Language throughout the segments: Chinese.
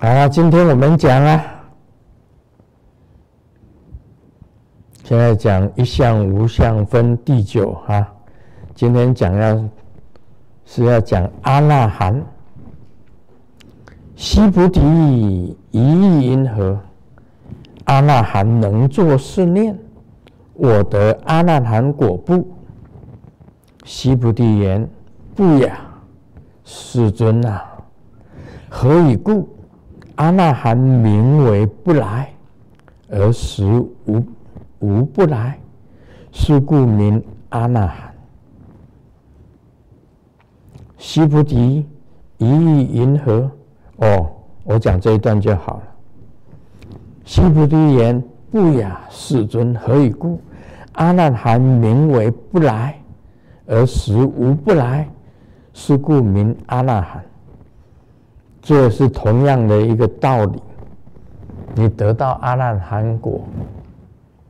啊，今天我们讲啊，现在讲一相无相分第九啊。今天讲要是要讲阿那含，西菩提，一意因何？阿那含能作是念：我得阿那含果不？西菩提言：不也，世尊啊，何以故？阿那含名为不来，而实无无不来，是故名阿那含。须菩提，一意因何？哦，我讲这一段就好了。须菩提言：不雅，世尊，何以故？阿那含名为不来，而实无不来，是故名阿那含。这是同样的一个道理。你得到阿难含果，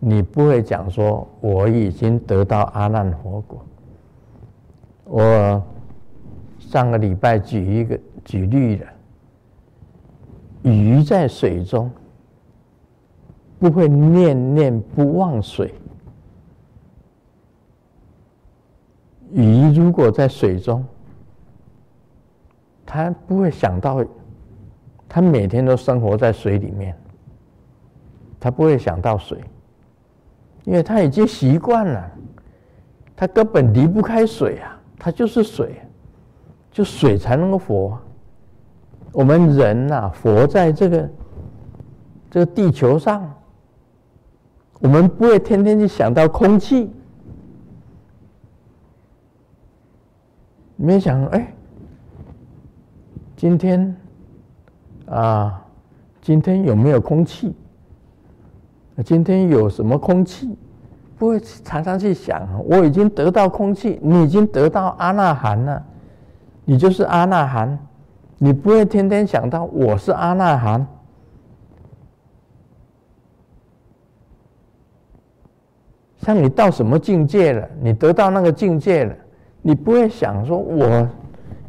你不会讲说我已经得到阿难佛果。我上个礼拜举一个举例了，鱼在水中不会念念不忘水。鱼如果在水中，他不会想到，他每天都生活在水里面，他不会想到水，因为他已经习惯了，他根本离不开水啊，他就是水，就水才能够活。我们人呐，活在这个这个地球上，我们不会天天去想到空气，没想哎。今天，啊，今天有没有空气？今天有什么空气？不会常常去想，我已经得到空气，你已经得到阿那含了，你就是阿那含，你不会天天想到我是阿那含。像你到什么境界了？你得到那个境界了，你不会想说我。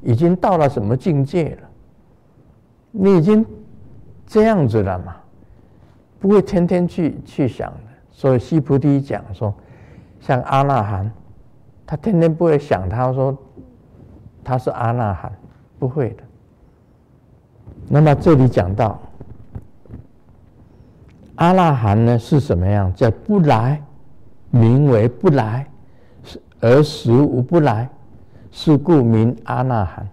已经到了什么境界了？你已经这样子了嘛？不会天天去去想的。所以西菩提讲说，像阿那含，他天天不会想，他说他是阿那含，不会的。那么这里讲到阿那含呢是什么样？叫不来，名为不来，而实无不来。是故名阿那含。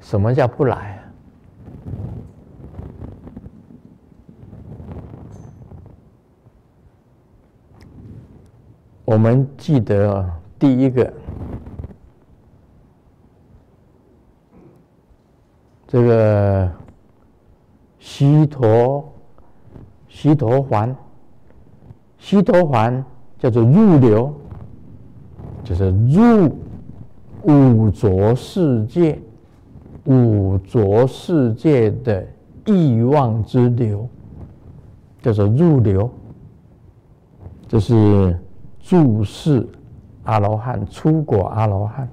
什么叫不来啊？我们记得第一个，这个西陀西陀环，西陀环叫做入流，就是入。五浊世界，五浊世界的欲望之流，叫做入流。这是注释阿罗汉，初果阿罗汉。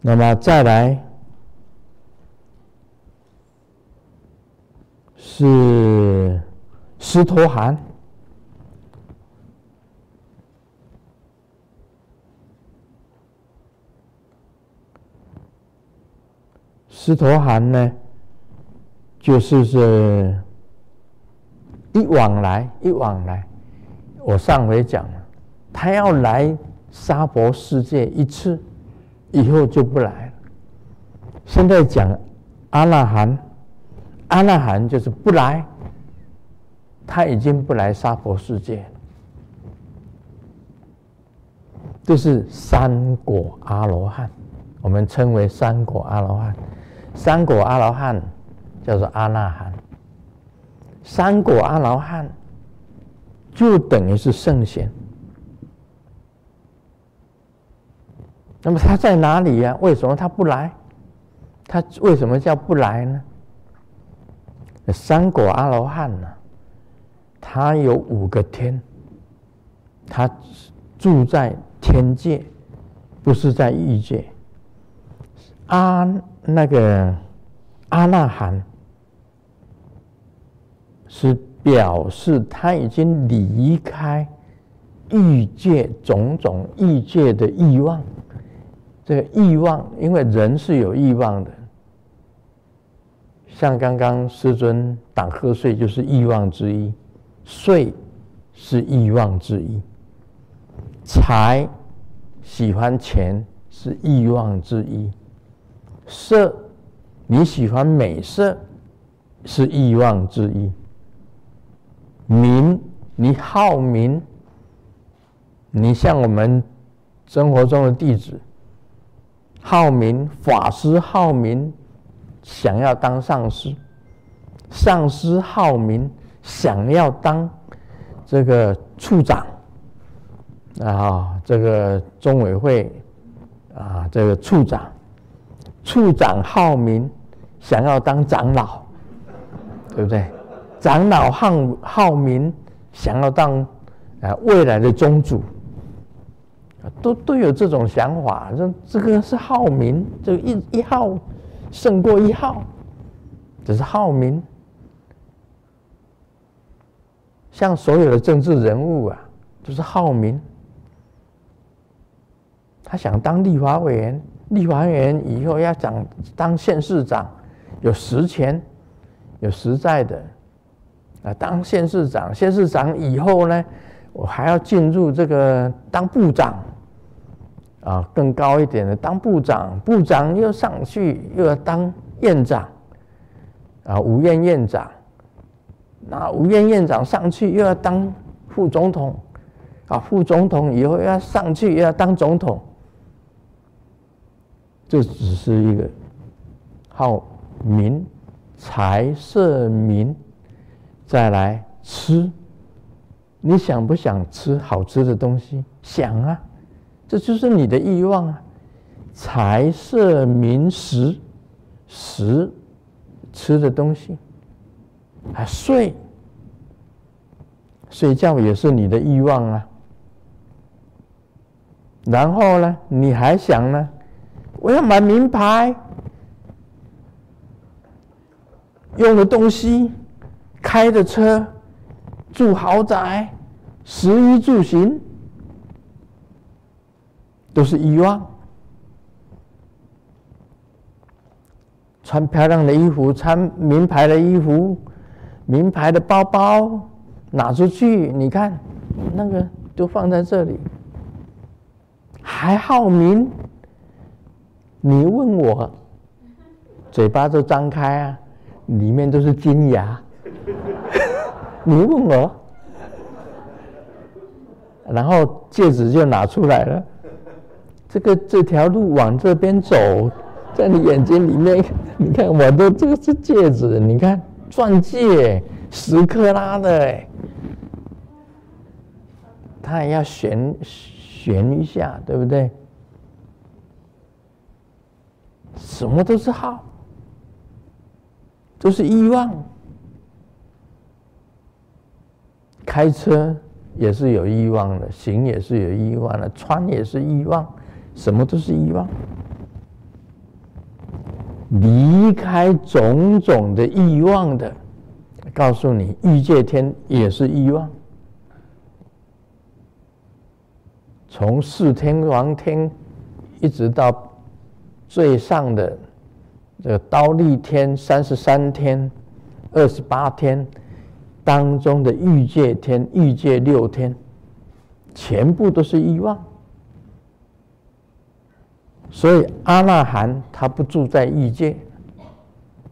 那么再来是斯陀含。斯陀含呢，就是是一往来一往来。我上回讲了，他要来沙婆世界一次，以后就不来了。现在讲阿那含，阿那含就是不来，他已经不来沙婆世界了。这是三果阿罗汉，我们称为三果阿罗汉。三果阿罗汉叫做阿那含，三果阿罗汉就等于是圣贤。那么他在哪里呀？为什么他不来？他为什么叫不来呢？三果阿罗汉呢？他有五个天，他住在天界，不是在欲界。阿那个阿那含是表示他已经离开欲界种种欲界的欲望。这个欲望，因为人是有欲望的，像刚刚师尊打瞌睡就是欲望之一，睡是欲望之一，财喜欢钱是欲望之一，色你喜欢美色是欲望之一，名你好名，你像我们生活中的弟子。好名，法师好名，想要当上师；上师好名，想要当这个处长。啊，这个中委会啊，这个处长，处长好名，想要当长老，对不对？长老好好名，想要当啊未来的宗主。都都有这种想法，这这个是好名，这一一号胜过一号，这是好名。像所有的政治人物啊，都是好名。他想当立法委员，立法员以后要讲当县市长，有实权，有实在的。啊，当县市长，县市长以后呢，我还要进入这个当部长。啊，更高一点的当部长，部长又上去又要当院长，啊，五院院长，那五院院长上去又要当副总统，啊，副总统以后要上去又要当总统，这只是一个好名财色名，再来吃，你想不想吃好吃的东西？想啊。这就是你的欲望啊！财色名食，食吃的东西，还睡，睡觉也是你的欲望啊。然后呢，你还想呢？我要买名牌，用的东西，开的车，住豪宅，食衣住行。都是欲望，穿漂亮的衣服，穿名牌的衣服，名牌的包包拿出去，你看那个都放在这里，还好名。你问我，嘴巴都张开啊，里面都是金牙。你问我，然后戒指就拿出来了。这个这条路往这边走，在你眼睛里面，你看我的这个是戒指，你看钻戒十克拉的哎，它也要旋旋一下，对不对？什么都是好，都是欲望。开车也是有欲望的，行也是有欲望的，穿也是欲望。什么都是欲望，离开种种的欲望的，告诉你，欲界天也是欲望。从四天王天，一直到最上的这个刀利天、三十三天、二十八天当中的欲界天、欲界六天，全部都是欲望。所以阿那含他不住在欲界，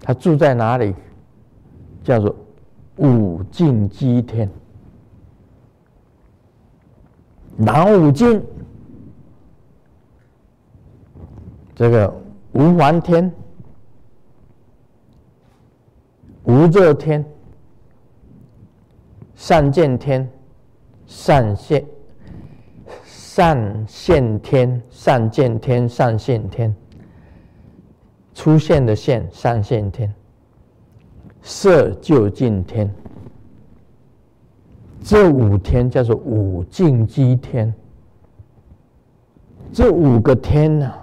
他住在哪里？叫做五净居天。哪五净？这个无还天、无热天、善见天、善现。善现天、善见天、善现天，出现的现善现天，色究竟天，这五天叫做五净居天。这五个天呢、啊，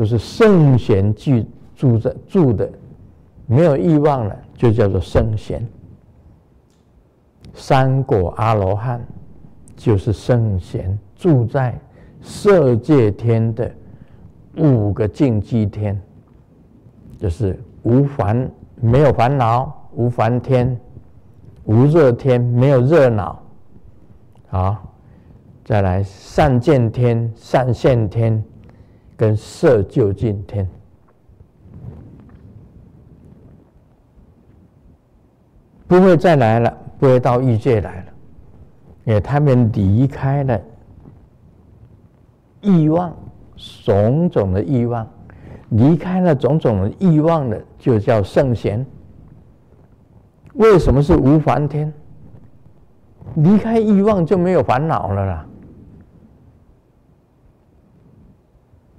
都是圣贤具住在住的，没有欲望了，就叫做圣贤。三果阿罗汉就是圣贤，住在色界天的五个净居天，就是无烦没有烦恼，无烦天，无热天没有热恼，好。再来善见天、善现天，跟色究竟天，不会再来了，不会到欲界来了，因为他们离开了欲望，种种的欲望，离开了种种的欲望的，就叫圣贤。为什么是无烦天？离开欲望就没有烦恼了啦。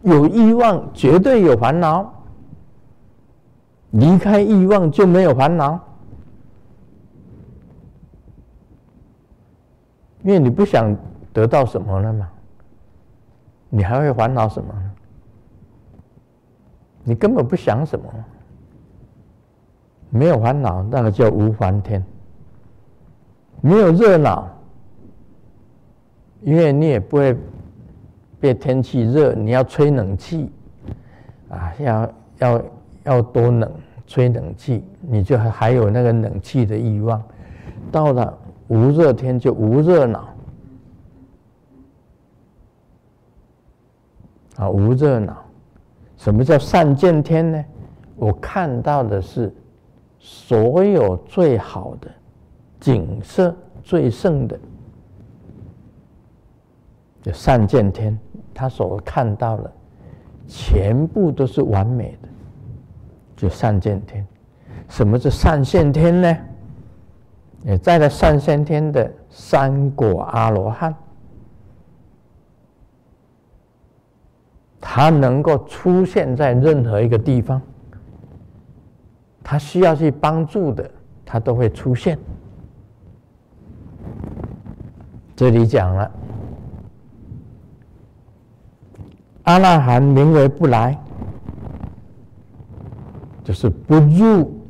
有欲望，绝对有烦恼；离开欲望就没有烦恼，因为你不想得到什么了嘛，你还会烦恼什么？你根本不想什么，没有烦恼，那个叫无烦天；没有热闹，因为你也不会。别天气热，你要吹冷气，啊，要要要多冷，吹冷气，你就还有那个冷气的欲望。到了无热天就无热恼，啊，无热恼。什么叫善见天呢？我看到的是所有最好的景色，最盛的，就善见天。他所看到的，全部都是完美的，就善见天。什么是善现天呢？也在了善现天的三果阿罗汉，他能够出现在任何一个地方，他需要去帮助的，他都会出现。这里讲了。阿那含名为不来，就是不入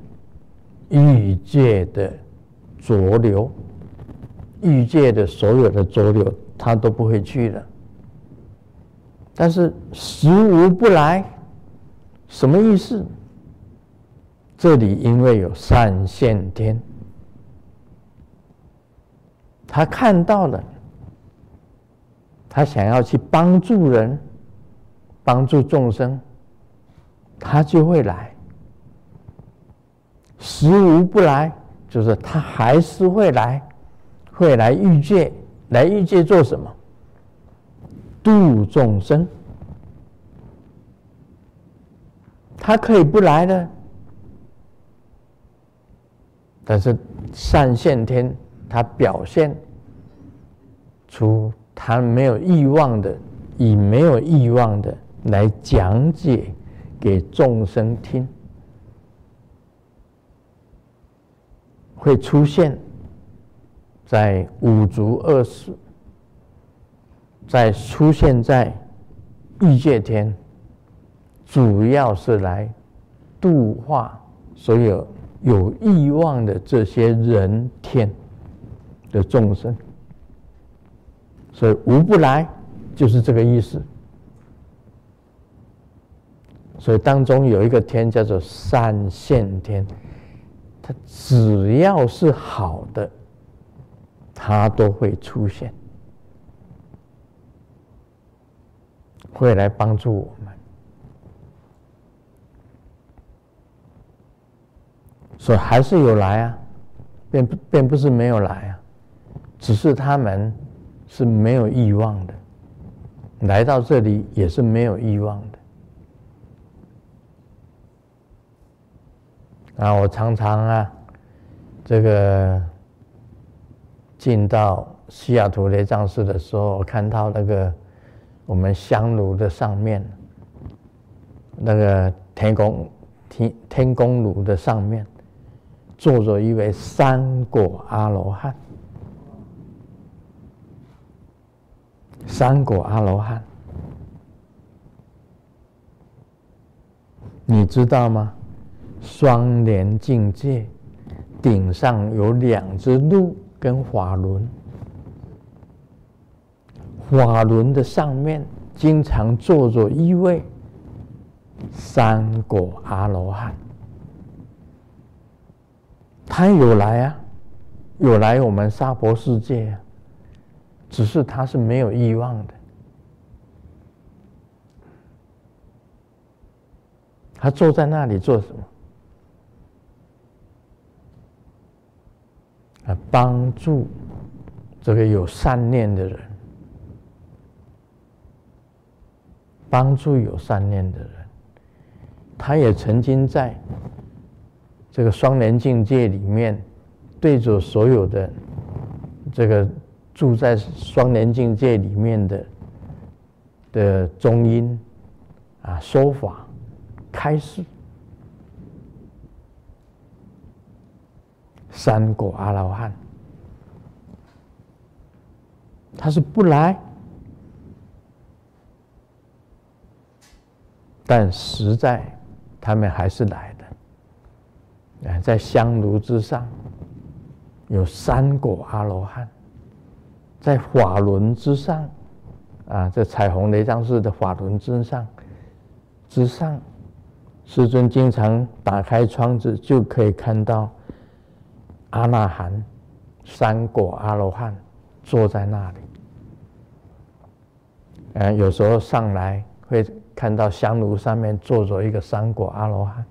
欲界的浊流，欲界的所有的浊流，他都不会去的。但是实无不来，什么意思？这里因为有善现天，他看到了，他想要去帮助人。帮助众生，他就会来；实无不来，就是他还是会来，会来欲界。来欲界做什么？度众生。他可以不来的，但是善现天，他表现出他没有欲望的，以没有欲望的。来讲解给众生听，会出现在五族恶世，在出现在欲界天，主要是来度化所有有欲望的这些人天的众生，所以无不来，就是这个意思。所以当中有一个天叫做善现天，它只要是好的，它都会出现，会来帮助我们。所以还是有来啊，并不并不是没有来啊，只是他们是没有欲望的，来到这里也是没有欲望的。啊，我常常啊，这个进到西雅图雷藏寺的时候，我看到那个我们香炉的上面，那个天宫天天宫炉的上面，坐着一位三果阿罗汉，三果阿罗汉。你知道吗？双莲境界顶上有两只鹿跟法轮，法轮的上面经常坐着一位三果阿罗汉，他有来啊，有来我们娑婆世界啊，只是他是没有欲望的。他坐在那里做什么？啊，帮助这个有善念的人，帮助有善念的人。他也曾经在这个双莲境界里面，对着所有的这个住在双莲境界里面的的中音啊说法。开示，三果阿罗汉，他是不来，但实在他们还是来的。啊，在香炉之上有三果阿罗汉，在法轮之上，啊，这彩虹雷藏寺的法轮之上之上。师尊经常打开窗子，就可以看到阿那含、三果阿罗汉坐在那里。嗯，有时候上来会看到香炉上面坐着一个三果阿罗汉，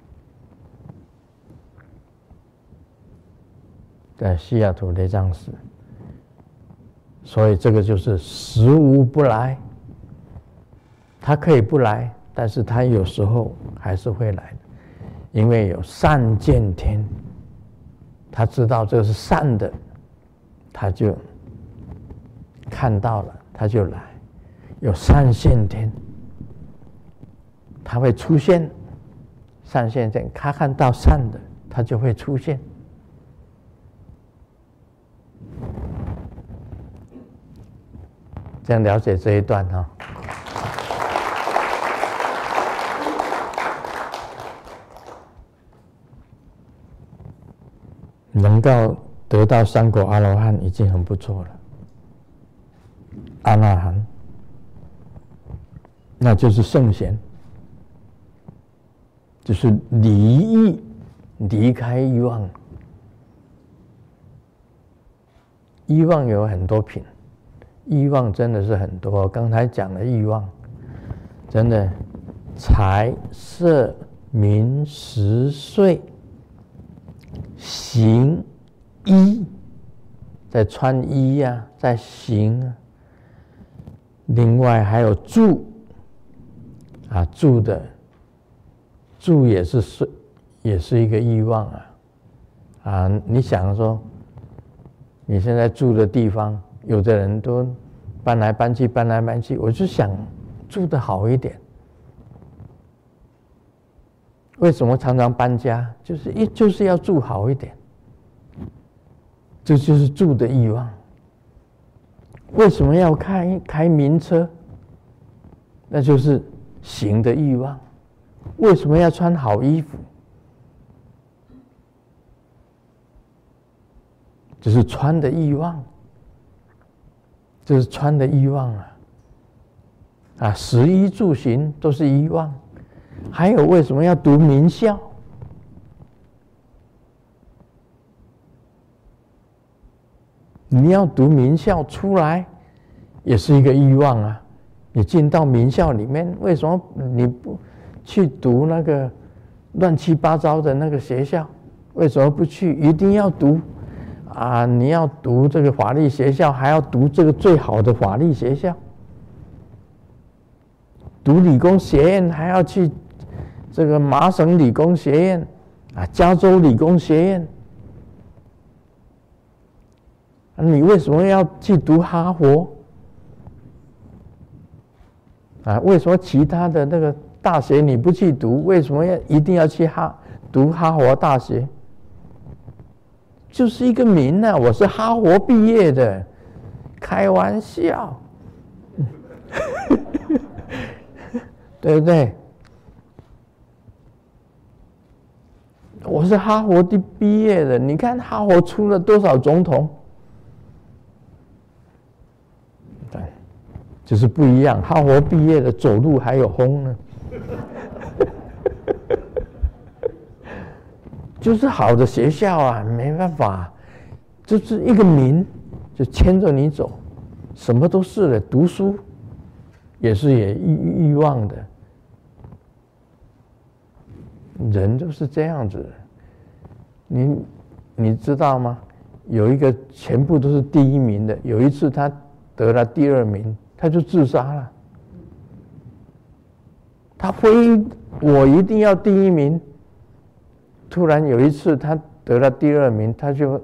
在西雅图的藏寺。所以这个就是实无不来，他可以不来。但是他有时候还是会来，因为有善见天，他知道这是善的，他就看到了，他就来。有善现天，他会出现。善现天，他看到善的，他就会出现。这样了解这一段哈。能够得到三果阿罗汉已经很不错了。阿那含，那就是圣贤，就是离欲，离开欲望。欲望有很多品，欲望真的是很多。刚才讲的欲望，真的财色名食睡。行衣，在穿衣呀、在行啊。另外还有住，啊住的，住也是是，也是一个欲望啊。啊，你想说，你现在住的地方，有的人都搬来搬去，搬来搬去，我就想住的好一点。为什么常常搬家？就是一就是要住好一点，这就是住的欲望。为什么要开开名车？那就是行的欲望。为什么要穿好衣服？就是穿的欲望，就是穿的欲望啊！啊，食衣住行都是欲望。还有为什么要读名校？你要读名校出来，也是一个欲望啊！你进到名校里面，为什么你不去读那个乱七八糟的那个学校？为什么不去？一定要读啊！你要读这个法律学校，还要读这个最好的法律学校，读理工学院还要去。这个麻省理工学院啊，加州理工学院，你为什么要去读哈佛？啊，为什么其他的那个大学你不去读？为什么要一定要去哈读哈佛大学？就是一个名啊，我是哈佛毕业的，开玩笑，对不对？我是哈佛的毕业的，你看哈佛出了多少总统？对，就是不一样。哈佛毕业的走路还有风呢，就是好的学校啊，没办法，就是一个名就牵着你走，什么都是的，读书也是有欲欲望的。人就是这样子，你你知道吗？有一个全部都是第一名的，有一次他得了第二名，他就自杀了。他非我一定要第一名。突然有一次他得了第二名，他就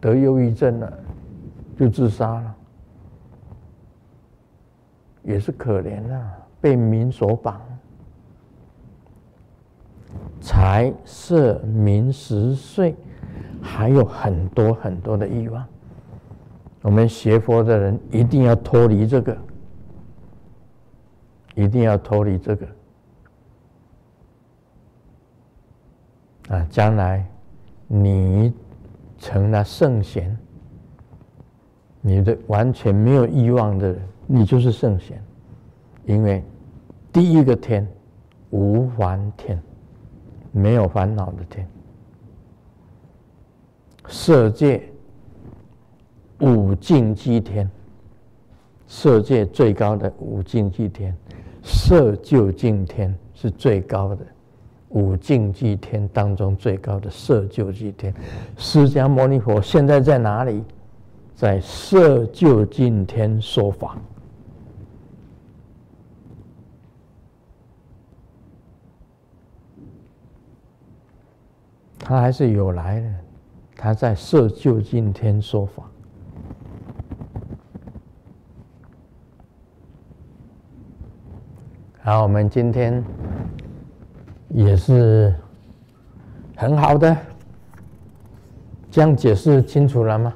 得忧郁症了，就自杀了，也是可怜啊，被名所绑。财色名食睡，还有很多很多的欲望。我们学佛的人一定要脱离这个，一定要脱离这个。啊，将来你成了圣贤，你的完全没有欲望的人，你就是圣贤，因为第一个天无烦天。没有烦恼的天，色界五净居天，色界最高的五净居天，色究竟天是最高的五净居天当中最高的色究竟天。释迦牟尼佛现在在哪里？在色究竟天说法。他还是有来的，他在设就今天说法。好，我们今天也是很好的，这样解释清楚了吗？